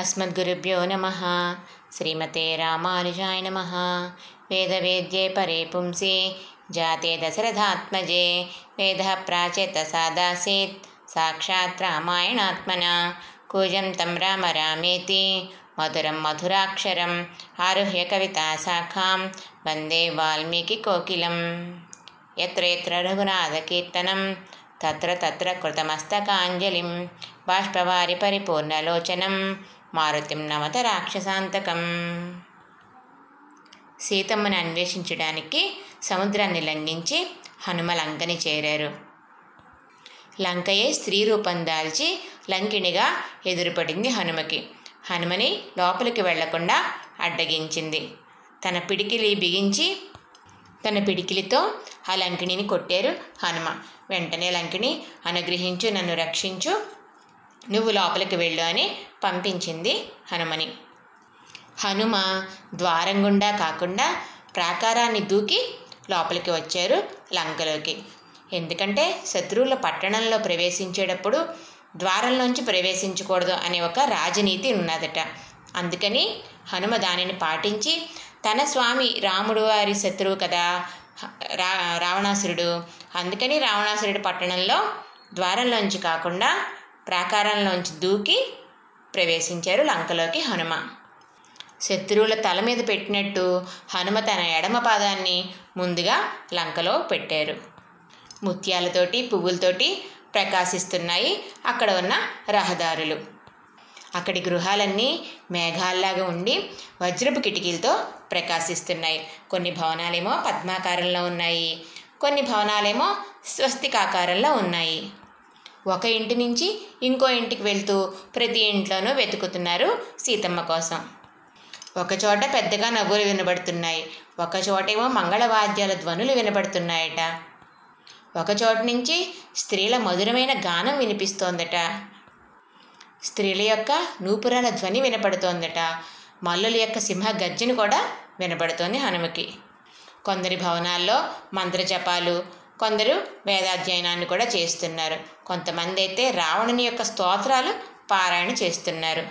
अस्मद्गुरुभ्यो नमः। श्रीमते रामानुजाय नमः। वेदवेद्ये परे पुंसि जाते दशरथात्मजे वेदः प्राचेतसादासीत् साक्षात् रामायणात्मना। कूजं तं राम रामेति। मधुरं मधुराक्षरम्। आरुह्य कविताशाखां वन्दे वाल्मीकिकोकिलं यत्र यत्र रघुनाथकीर्तनं तत्र तत्र कृतमस्तकाञ्जलिं बाष्पवारि परिपूर्णलोचनं మారుతిం నవత రాక్షసాంతకం. సీతమ్మని అన్వేషించడానికి సముద్రాన్ని లంఘించి హనుమ లంకని చేరారు. లంకయే స్త్రీ రూపం దాల్చి లంకిణిగా ఎదురుపడింది హనుమకి. హనుమని లోపలికి వెళ్ళకుండా అడ్డగించింది. తన పిడికిలి బిగించి తన పిడికిలితో ఆ లంకిణిని కొట్టారు హనుమ. వెంటనే లంకిణి అనుగ్రహించు నన్ను రక్షించు నువ్వు లోపలికి వెళ్ళు అని పంపించింది హనుమని. హనుమ ద్వారం గుండా కాకుండా ప్రాకారాన్ని దూకి లోపలికి వచ్చారు లంకలోకి. ఎందుకంటే శత్రువుల పట్టణంలో ప్రవేశించేటప్పుడు ద్వారంలోంచి ప్రవేశించకూడదు అనే ఒక రాజనీతి ఉన్నదట. అందుకని హనుమ దానిని పాటించి తన స్వామి రాముడు వారి శత్రువు కదా రా రావణాసురుడు. అందుకని రావణాసురుడు పట్టణంలో ద్వారంలోంచి కాకుండా ప్రాకారంలోంచి దూకి ప్రవేశించారు లంకలోకి హనుమ. శత్రువుల తల మీద పెట్టినట్టు హనుమ తన ఎడమ పాదాన్ని ముందుగా లంకలో పెట్టారు. ముత్యాలతోటి పువ్వులతోటి ప్రకాశిస్తున్నాయి అక్కడ ఉన్న రహదారులు. అక్కడి గృహాలన్నీ మేఘాల్లాగా ఉండి వజ్రపు కిటికీలతో ప్రకాశిస్తున్నాయి. కొన్ని భవనాలేమో పద్మాకారంలో ఉన్నాయి కొన్ని భవనాలేమో స్వస్తికాకారంలో ఉన్నాయి. ఒక ఇంటి నుంచి ఇంకో ఇంటికి వెళ్తూ ప్రతి ఇంట్లోనూ వెతుకుతున్నారు సీతమ్మ కోసం. ఒకచోట పెద్దగా నవ్వులు వినబడుతున్నాయి. ఒక చోటేమో మంగళవాద్యాల ధ్వనులు వినబడుతున్నాయట. ఒక చోట నుంచి స్త్రీల మధురమైన గానం వినిపిస్తోందట. స్త్రీల యొక్క నూపురాల ధ్వని వినపడుతోందట. మల్లుల యొక్క సింహ గర్జన కూడా వినపడుతోంది హనుమకి. కొందరి భవనాల్లో మంత్రజపాలు కొందరు వేదాధ్యయనాన్ని కూడా చేస్తున్నారు. కొంతమంది అయితే రావణుని యొక్క స్తోత్రాలు పారాయణ చేస్తున్నారు.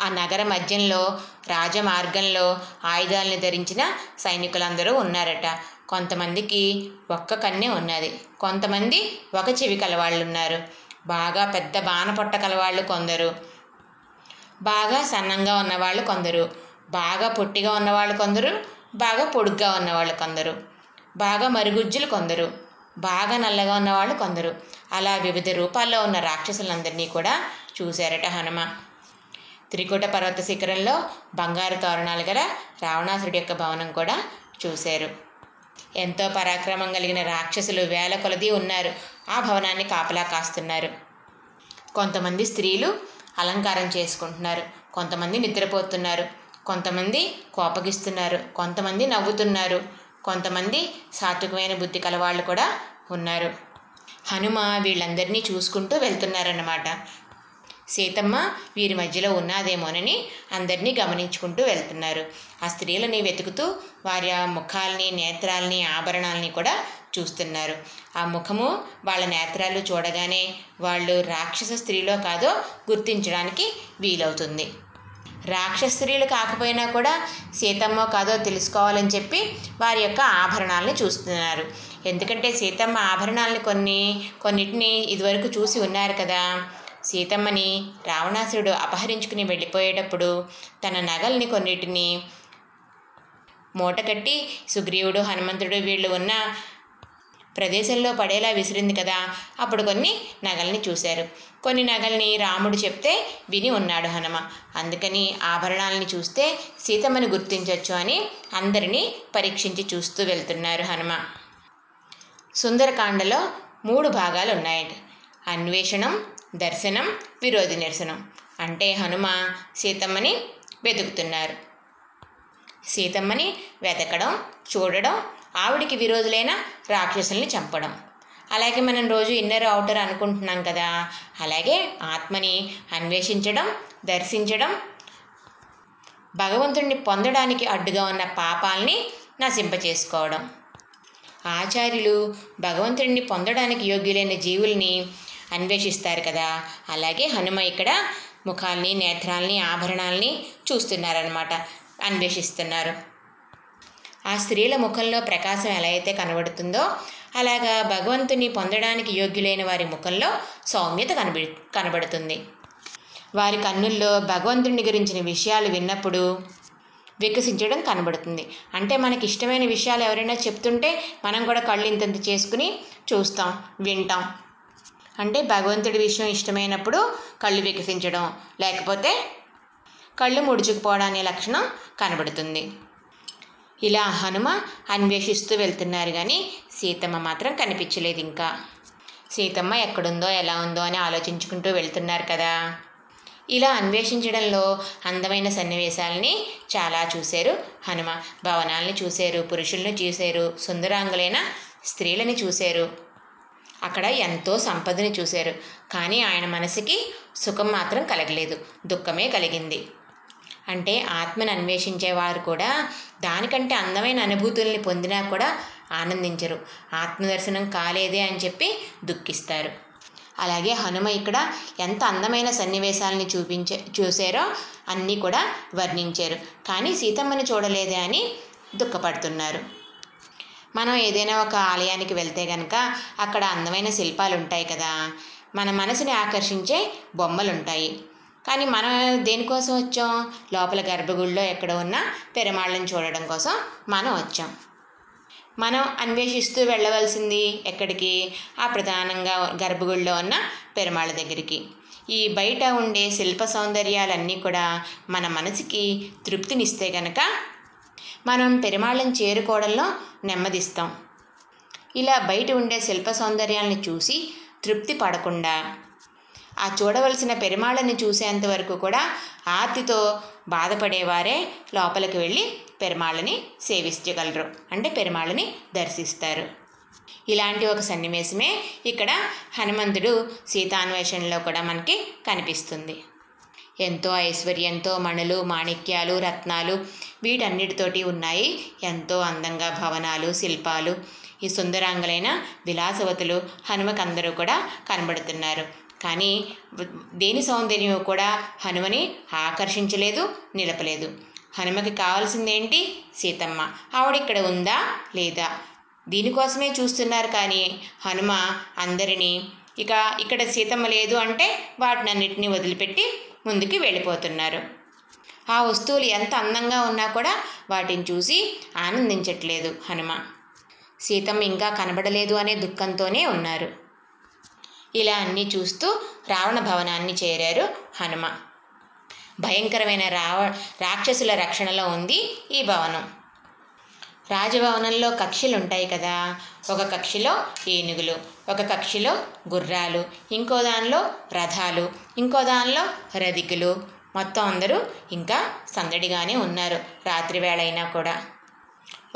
ఆ నగర మధ్యంలో రాజమార్గంలో ఆయుధాలను ధరించిన సైనికులందరూ ఉన్నారట. కొంతమందికి ఒక్క కన్నే ఉన్నది. కొంతమంది ఒక చెవి కలవాళ్ళు ఉన్నారు బాగా పెద్ద బాణపొట్ట కలవాళ్ళు కొందరు. బాగా సన్నంగా ఉన్నవాళ్ళు కొందరు. బాగా పొట్టిగా ఉన్నవాళ్ళు కొందరు. బాగా పొడుగ్గా ఉన్నవాళ్ళు కొందరు. బాగా మరుగుజ్జులు కొందరు. బాగా నల్లగా ఉన్నవాళ్ళు కొందరు. అలా వివిధ రూపాల్లో ఉన్న రాక్షసులందరినీ కూడా చూశారట హనుమ. త్రికూట పర్వత శిఖరంలో బంగారు తోరణాలు గల రావణాసురుడి యొక్క భవనం కూడా చూశారు. ఎంతో పరాక్రమం కలిగిన రాక్షసులు వేల కొలది ఉన్నారు. ఆ భవనాన్ని కాపలా కాస్తున్నారు. కొంతమంది స్త్రీలు అలంకారం చేసుకుంటున్నారు. కొంతమంది నిద్రపోతున్నారు. కొంతమంది కోపగిస్తున్నారు. కొంతమంది నవ్వుతున్నారు. కొంతమంది సాత్వికమైన బుద్ధి కలవాళ్ళు కూడా ఉన్నారు. హనుమ వీళ్ళందరినీ చూసుకుంటూ వెళ్తున్నారన్నమాట. సీతమ్మ వీరి మధ్యలో ఉన్నాదేమోనని అందరినీ గమనించుకుంటూ వెళ్తున్నారు. ఆ స్త్రీలని వెతుకుతూ వారి ఆ ముఖాలని నేత్రాలని ఆభరణాలని కూడా చూస్తున్నారు. ఆ ముఖము వాళ్ళ నేత్రాలు చూడగానే వాళ్ళు రాక్షస స్త్రీలో కాదో గుర్తించడానికి వీలవుతుంది. రాక్షస్త్రీలు కాకపోయినా కూడా సీతమ్మ కాదో తెలుసుకోవాలని చెప్పి వారి యొక్క ఆభరణాలని చూస్తున్నారు. ఎందుకంటే సీతమ్మ ఆభరణాలని కొన్ని కొన్నిటిని ఇదివరకు చూసి ఉన్నారు కదా. సీతమ్మని రావణాసురుడు అపహరించుకుని వెళ్ళిపోయేటప్పుడు తన నగల్ని కొన్నిటిని మూటకట్టి సుగ్రీవుడు హనుమంతుడు వీళ్ళు ఉన్న ప్రదేశంలో పడేలా విసిరింది కదా. అప్పుడు కొన్ని నగల్ని చూశారు. కొన్ని నగల్ని రాముడు చెప్తే విని ఉన్నాడు హనుమ. అందుకని ఆభరణాలని చూస్తే సీతమ్మని గుర్తించవచ్చు అని అందరినీ పరీక్షించి చూస్తూ వెళ్తున్నారు హనుమ. సుందరకాండలో మూడు భాగాలు ఉన్నాయట. అన్వేషణం దర్శనం విరోధి నిరసనం. అంటే హనుమ సీతమ్మని వెతుకుతున్నారు. సీతమ్మని వెతకడం చూడడం ఆవిడికి విరోధులైన రాక్షసుల్ని చంపడం. అలాగే మనం రోజు ఇన్నర్ అవుటర్ అనుకుంటున్నాం కదా. అలాగే ఆత్మని అన్వేషించడం దర్శించడం భగవంతుడిని పొందడానికి అడ్డుగా ఉన్న పాపాల్ని నశింపచేసుకోవడం. ఆచార్యులు భగవంతుడిని పొందడానికి యోగ్యులైన జీవుల్ని అన్వేషిస్తారు కదా. అలాగే హనుమ ఇక్కడ ముఖాల్ని నేత్రాల్ని ఆభరణాల్ని చూస్తున్నారనమాట అన్వేషిస్తున్నారు. ఆ స్త్రీల ముఖంలో ప్రకాశం ఎలా అయితే కనబడుతుందో అలాగా భగవంతుని పొందడానికి యోగ్యులైన వారి ముఖంలో సౌమ్యత కనబ కనబడుతుంది. వారి కన్నుల్లో భగవంతుని గురించిన విషయాలు విన్నప్పుడు వికసించడం కనబడుతుంది. అంటే మనకి ఇష్టమైన విషయాలు ఎవరైనా చెప్తుంటే మనం కూడా కళ్ళు ఇంతంత చేసుకుని చూస్తాం వింటాం. అంటే భగవంతుడి విషయం ఇష్టమైనప్పుడు కళ్ళు వికసించడం లేకపోతే కళ్ళు ముడుచుకుపోవడం అనే లక్షణం కనబడుతుంది. ఇలా హనుమ అన్వేషిస్తూ వెళ్తున్నారు కానీ సీతమ్మ మాత్రం కనిపించలేదు ఇంకా. సీతమ్మ ఎక్కడుందో ఎలా ఉందో అని ఆలోచించుకుంటూ వెళ్తున్నారు కదా. ఇలా అన్వేషించడంలో అందమైన సన్నివేశాలని చాలా చూశారు హనుమ. భవనాల్ని చూశారు పురుషుల్ని చూశారు సుందరాంగులైన స్త్రీలని చూశారు. అక్కడ ఎంతో సంపదని చూశారు. కానీ ఆయన మనసుకి సుఖం మాత్రం కలగలేదు. దుఃఖమే కలిగింది. అంటే ఆత్మను అన్వేషించేవారు కూడా దానికంటే అందమైన అనుభూతుల్ని పొందినా కూడా ఆనందించరు. ఆత్మదర్శనం కాలేదే అని చెప్పి దుఃఖిస్తారు. అలాగే హనుమ ఇక్కడ ఎంత అందమైన సన్నివేశాలని చూపించే చూశారో అన్నీ కూడా వర్ణించారు. కానీ సీతమ్మని చూడలేదే అని దుఃఖపడుతున్నారు. మనం ఏదైనా ఒక ఆలయానికి వెళ్తే కనుక అక్కడ అందమైన శిల్పాలు ఉంటాయి కదా మన మనసుని ఆకర్షించే బొమ్మలు ఉంటాయి కానీ మనం దేనికోసం వచ్చాం? లోపల గర్భగుడిలో ఎక్కడ ఉన్న పెరుమాళ్ళని చూడడం కోసం మనం వచ్చాం. మనం అన్వేషిస్తూ వెళ్ళవలసింది ఎక్కడికి? ఆ ప్రధానంగా గర్భగుడిలో ఉన్న పెరుమాళ్ళ దగ్గరికి. ఈ బయట ఉండే శిల్ప సౌందర్యాలన్నీ కూడా మన మనసుకి తృప్తినిస్తే గనక మనం పెరుమాళ్ళని చేరుకోవడంలో నెమ్మదిస్తాం. ఇలా బయట ఉండే శిల్ప సౌందర్యాలను చూసి తృప్తి పడకుండా ఆ చూడవలసిన పెరుమాళ్ళని చూసేంత వరకు కూడా ఆర్తితో బాధపడేవారే లోపలికి వెళ్ళి పెరుమాళ్ళని సేవించగలరు. అంటే పెరుమాళ్ళని దర్శిస్తారు. ఇలాంటి ఒక సన్నివేశమే ఇక్కడ హనుమంతుడు సీతాన్వేషణలో కూడా మనకి కనిపిస్తుంది. ఎంతో ఐశ్వర్యంతో మణులు మాణిక్యాలు రత్నాలు వీటన్నిటితోటి ఉన్నాయి. ఎంతో అందంగా భవనాలు శిల్పాలు. ఈ సుందరాంగులైన విలాసవతులు హనుమకందరూ కూడా కనబడుతున్నారు. కానీ దేని సౌందర్యం కూడా హనుమని ఆకర్షించలేదు నిలపలేదు. హనుమకి కావాల్సిందేంటి? సీతమ్మ. ఆవిడ ఇక్కడ ఉందా? లేదా? దీనికోసమే చూస్తున్నారు కానీ హనుమ అందరినీ ఇక ఇక్కడ సీతమ్మ లేదు అంటే వాటినన్నిటినీ వదిలిపెట్టి ముందుకు వెళ్ళిపోతున్నారు. ఆ వస్తువులు ఎంత అందంగా ఉన్నా కూడా వాటిని చూసి ఆనందించట్లేదు హనుమ. సీతమ్మ ఇంకా కనబడలేదు అనే దుఃఖంతోనే ఉన్నారు. ఇలా అన్నీ చూస్తూ రావణ భవనాన్ని చేరారు హనుమ. భయంకరమైన రావ రాక్షసుల రక్షణలో ఉంది ఈ భవనం. రాజభవనంలో కక్షలు ఉంటాయి కదా. ఒక కక్షిలో ఏనుగులు ఒక కక్షిలో గుర్రాలు ఇంకో దానిలో రథాలు ఇంకో దానిలో రధికులు మొత్తం అందరూ ఇంకా సందడిగానే ఉన్నారు. రాత్రి వేళ అయినా కూడా.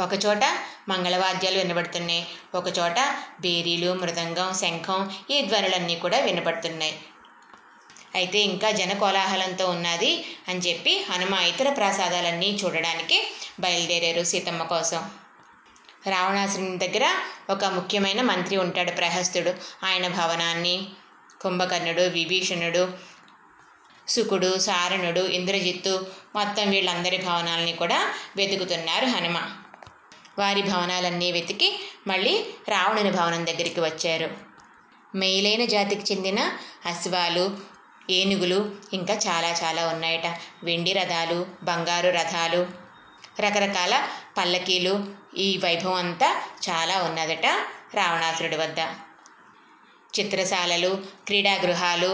ఒకచోట మంగళవాద్యాలు వినబడుతున్నాయి. ఒకచోట బేరీలు మృదంగం శంఖం ఈ ధ్వనులన్నీ కూడా వినబడుతున్నాయి. అయితే ఇంకా జన కోలాహలంతో ఉన్నది అని చెప్పి హనుమ ఇతర ప్రసాదాలన్నీ చూడడానికి బయలుదేరారు సీతమ్మ కోసం. రావణాసురుని దగ్గర ఒక ముఖ్యమైన మంత్రి ఉంటాడు ప్రహస్తుడు. ఆయన భవనాన్ని కుంభకర్ణుడు విభీషణుడు సుకుడు సారణుడు ఇంద్రజిత్తు మొత్తం వీళ్ళందరి భవనాలని కూడా వెతుకుతున్నారు హనుమ. వారి భవనాలన్నీ వెతికి మళ్ళీ రావణుని భవనం దగ్గరికి వచ్చారు. మేలైన జాతికి చెందిన అశ్వాలు ఏనుగులు ఇంకా చాలా చాలా ఉన్నాయట. వెండి రథాలు బంగారు రథాలు రకరకాల పల్లకీలు ఈ వైభవం అంతా చాలా ఉన్నదట రావణాసురుడి వద్ద. చిత్రశాలలు క్రీడాగృహాలు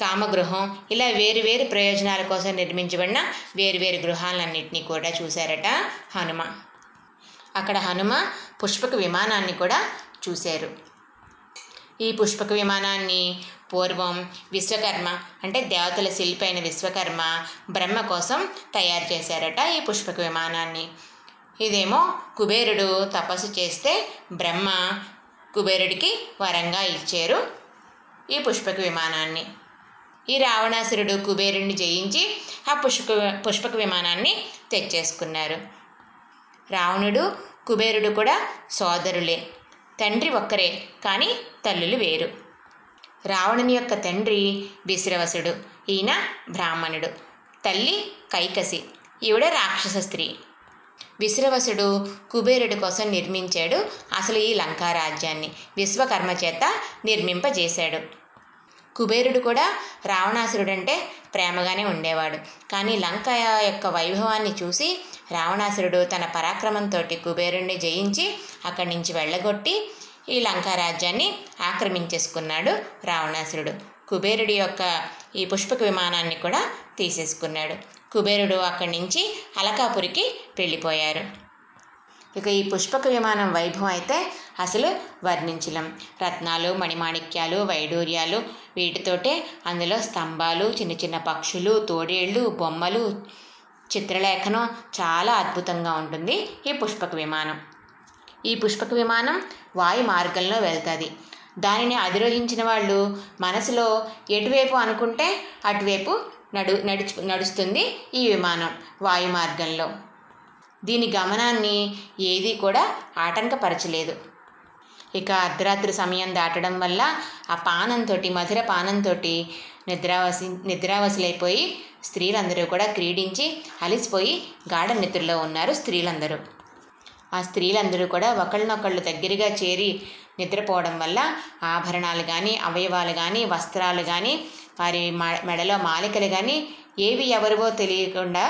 కామగృహం ఇలా వేరు వేరు ప్రయోజనాల కోసం నిర్మించబడిన వేరువేరు గృహాలన్నింటినీ కూడా చూశారట హనుమ. అక్కడ హనుమ పుష్పక విమానాన్ని కూడా చూశారు. ఈ పుష్పక విమానాన్ని పూర్వం విశ్వకర్మ అంటే దేవతల శిల్పి అయిన విశ్వకర్మ బ్రహ్మ కోసం తయారు చేశారట ఈ పుష్పక విమానాన్ని. ఇదేమో కుబేరుడు తపస్సు చేస్తే బ్రహ్మ కుబేరుడికి వరంగా ఇచ్చారు ఈ పుష్పక విమానాన్ని. ఈ రావణాసురుడు కుబేరుడిని జయించి ఆ పుష్ప పుష్పక విమానాన్ని తెచ్చేసుకున్నారు. రావణుడు కుబేరుడు కూడా సోదరులే. తండ్రి ఒక్కరే కానీ తల్లులు వేరు. రావణుని యొక్క తండ్రి విశ్రవసుడు ఈయన బ్రాహ్మణుడు. తల్లి కైకసి ఈవిడ రాక్షస స్త్రీ. విశ్రవసుడు కుబేరుడి కోసం నిర్మించాడు అసలు ఈ లంకారాజ్యాన్ని విశ్వకర్మ చేత నిర్మింపజేశాడు. కుబేరుడు కూడా రావణాసురుడు అంటే ప్రేమగానే ఉండేవాడు. కానీ లంక యొక్క వైభవాన్ని చూసి రావణాసురుడు తన పరాక్రమంతో కుబేరుణ్ణి జయించి అక్కడి నుంచి వెళ్ళగొట్టి ఈ లంకా రాజ్యాన్ని ఆక్రమించేసుకున్నాడు రావణాసురుడు. కుబేరుడి యొక్క ఈ పుష్పక విమానాన్ని కూడా తీసేసుకున్నాడు. కుబేరుడు అక్కడి నుంచి అలకాపురికి వెళ్ళిపోయారు. ఇక ఈ పుష్పక విమానం వైభవం అయితే అసలు వర్ణించలేం. రత్నాలు మణిమాణిక్యాలు వైడూర్యాలు వీటితోటే అందులో స్తంభాలు చిన్న చిన్న పక్షులు తోడేళ్ళు బొమ్మలు చిత్రలేఖనం చాలా అద్భుతంగా ఉంటుంది ఈ పుష్పక విమానం. ఈ పుష్పక విమానం వాయు మార్గంలో వెళ్తుంది. దానిని అధిరోహించిన వాళ్ళు మనసులో ఎటువైపు అనుకుంటే అటువైపు నడు నడుచు నడుస్తుంది ఈ విమానం వాయు మార్గంలో. దీని గమనాన్ని ఏది కూడా ఆటంకపరచలేదు. ఇక అర్ధరాత్రి సమయం దాటడం వల్ల ఆ పానంతో మధుర పానంతో నిద్రావసి నిద్రావసులైపోయి స్త్రీలందరూ కూడా క్రీడించి అలిసిపోయి గాఢ నిద్రలో ఉన్నారు స్త్రీలందరూ. ఆ స్త్రీలందరూ కూడా ఒకళ్ళనొకళ్ళు దగ్గరగా చేరి నిద్రపోవడం వల్ల ఆభరణాలు కానీ అవయవాలు కానీ వస్త్రాలు కానీ వారి మెడలో మాలికలు కానీ ఏవి ఎవరివో తెలియకుండా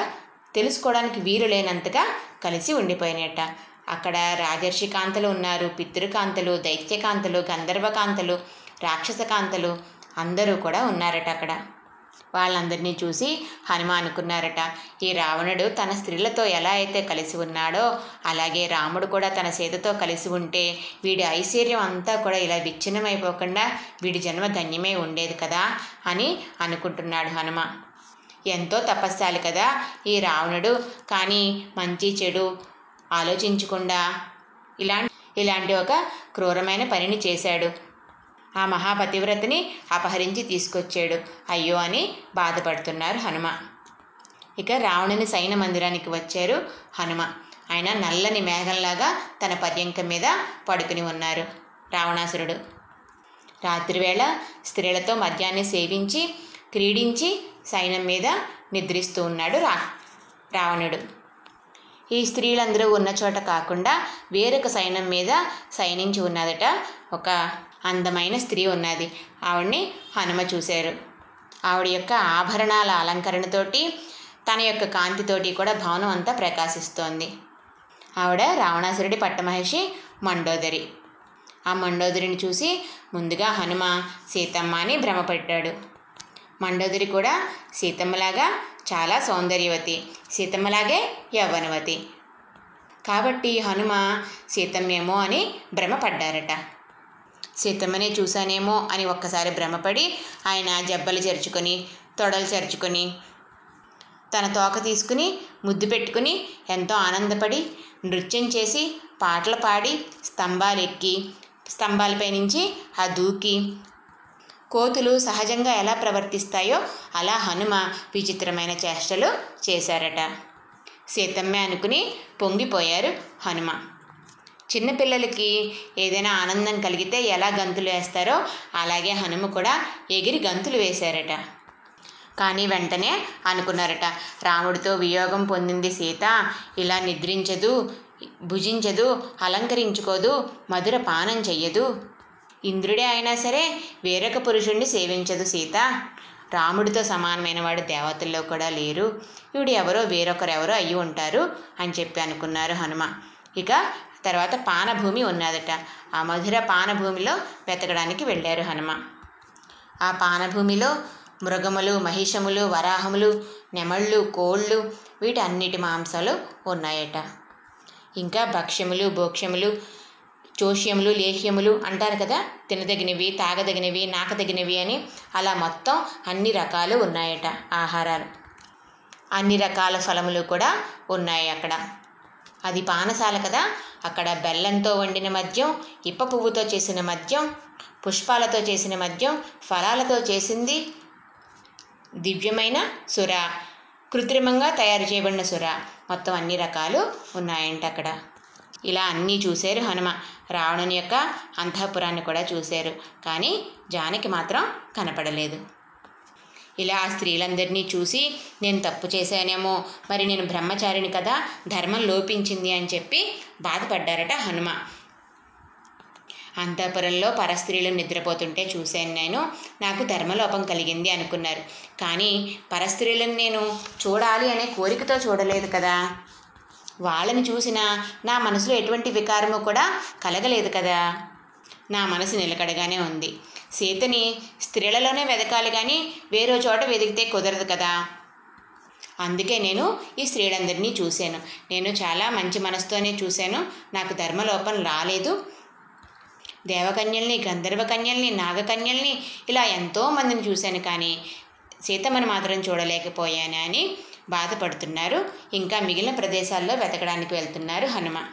తెలుసుకోవడానికి వీలు లేనంతగా కలిసి ఉండిపోయినట. అక్కడ రాజర్షి కాంతలు ఉన్నారు. పితృకాంతలు దైత్యకాంతలు గంధర్వకాంతలు రాక్షసకాంతలు అందరూ కూడా ఉన్నారట అక్కడ. వాళ్ళందరినీ చూసి హనుమ అనుకున్నారట ఈ రావణుడు తన స్త్రీలతో ఎలా అయితే కలిసి ఉన్నాడో అలాగే రాముడు కూడా తన సీతతో కలిసి ఉంటే వీడి ఐశ్వర్యం అంతా కూడా ఇలా విచ్ఛిన్నమైపోకుండా వీడి జన్మ ధన్యమై ఉండేది కదా అని అనుకుంటున్నాడు హనుమ. ఎంతో తపస్సాలి కదా ఈ రావణుడు. కానీ మంచి చెడు ఆలోచించకుండా ఇలా ఇలాంటి ఒక క్రూరమైన పనిని చేశాడు. ఆ మహాపతివ్రతని అపహరించి తీసుకొచ్చాడు. అయ్యో అని బాధపడుతున్నారు హనుమ. ఇక రావణుని సైన మందిరానికి వచ్చారు హనుమ. ఆయన నల్లని మేఘంలాగా తన పర్యంక మీద పడుకుని ఉన్నారు రావణాసురుడు. రాత్రివేళ స్త్రీలతో మద్యాన్ని సేవించి క్రీడించి సైన్యం మీద నిద్రిస్తూ ఉన్నాడు రా రావణుడు. ఈ స్త్రీలందరూ ఉన్న చోట కాకుండా వేరొక సైన్యం మీద సైనించి ఉన్నదట ఒక అందమైన స్త్రీ ఉన్నది. ఆవిడ్ని హనుమ చూశారు. ఆవిడ యొక్క ఆభరణాల అలంకరణతోటి తన యొక్క కాంతితోటి కూడా భవనం అంతా ప్రకాశిస్తోంది. ఆవిడ రావణాసురుడి పట్టమహర్షి మండోదరి. ఆ మండోదరిని చూసి ముందుగా హనుమ సీతమ్మ అని భ్రమపడ్డాడు. మండోదరి కూడా సీతమ్మలాగా చాలా సౌందర్యవతి సీతమ్మలాగే యవ్వనవతి. కాబట్టి హనుమ సీతమ్మేమో అని భ్రమపడ్డారట. సీతమ్మనే చూశానేమో అని ఒక్కసారి భ్రమపడి ఆయన జబ్బలు చేర్చుకొని తొడలు చేర్చుకొని తన తోక తీసుకుని ముద్దు పెట్టుకుని ఎంతో ఆనందపడి నృత్యం చేసి పాటలు పాడి స్తంభాలు ఎక్కి స్తంభాలపై నుంచి ఆ దూకి కోతులు సహజంగా ఎలా ప్రవర్తిస్తాయో అలా హనుమ విచిత్రమైన చేష్టలు చేశారట. సీతమ్మే అనుకుని పొంగిపోయారు హనుమ. చిన్నపిల్లలకి ఏదైనా ఆనందం కలిగితే ఎలా గంతులు వేస్తారో అలాగే హనుమ కూడా ఎగిరి గంతులు వేశారట. కానీ వెంటనే అనుకున్నారట రాముడితో వియోగం పొందింది సీత. ఇలా నిద్రించదు భుజించదు అలంకరించుకోదు మధుర పానం చెయ్యదు. ఇంద్రుడే అయినా సరే వేరొక పురుషుణ్ణి సేవించదు సీత. రాముడితో సమానమైన వాడు దేవతల్లో కూడా లేరు. వీడు ఎవరో వేరొకరెవరో అయ్యి ఉంటారు అని చెప్పి అనుకున్నారు హనుమ. ఇక తర్వాత పానభూమి ఉన్నదట. ఆ మధుర పానభూమిలో వెతకడానికి వెళ్ళారు హనుమ. ఆ పానభూమిలో మృగములు మహిషములు వరాహములు నెమళ్ళు కోళ్ళు వీటన్నిటి మాంసాలు ఉన్నాయట. ఇంకా భక్ష్యములు భోక్ష్యములు జోష్యములు లేహ్యములు అంటారు కదా? తినదగినవి తాగదగినవి నాకదగినవి అని అలా మొత్తం అన్ని రకాలు ఉన్నాయట ఆహారాలు. అన్ని రకాల ఫలములు కూడా ఉన్నాయి అక్కడ. అది పానశాల కదా? అక్కడ బెల్లంతో వండిన మద్యం ఇప్ప పువ్వుతో చేసిన మద్యం పుష్పాలతో చేసిన మద్యం ఫలాలతో చేసింది దివ్యమైన సుర. కృత్రిమంగా తయారు చేయబడిన సుర. మొత్తం అన్ని రకాలు ఉన్నాయంట అక్కడ. ఇలా అన్నీ చూశారు హనుమ. రావణుని యొక్క అంతఃపురాన్ని కూడా చూశారు. కానీ జానకి మాత్రం కనపడలేదు. ఇలా ఆ స్త్రీలందరినీ చూసి నేను తప్పు చేశానేమో మరి నేను బ్రహ్మచారిని కదా ధర్మం లోపించింది అని చెప్పి బాధపడ్డారట హనుమ. అంతఃపురంలో పరస్త్రీలు నిద్రపోతుంటే చూశాను నేను. నాకు ధర్మలోపం కలిగింది అనుకున్నారు. కానీ పరస్త్రీలను నేను చూడాలి అనే కోరికతో చూడలేదు కదా. వాళ్ళని చూసినా నా మనసులో ఎటువంటి వికారము కూడా కలగలేదు కదా. నా మనసు నిలకడగానే ఉంది. సీతని స్త్రీలలోనే వెతకాలి కానీ వేరే చోట వెతికితే కుదరదు కదా. అందుకే నేను ఈ స్త్రీలందరినీ చూశాను. నేను చాలా మంచి మనసుతోనే చూశాను. నాకు ధర్మలోపం రాలేదు. దేవకన్యల్ని గంధర్వ కన్యల్ని నాగకన్యల్ని ఇలా ఎంతో మందిని చూశాను కానీ సీతమ్మను మాత్రం చూడలేకపోయాను అని బాధపడుతున్నారు. ఇంకా మిగిలిన ప్రదేశాల్లో వెతకడానికి వెళ్తున్నారు హనుమ.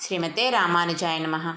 శ్రీమతే రామానుజాయ నమ.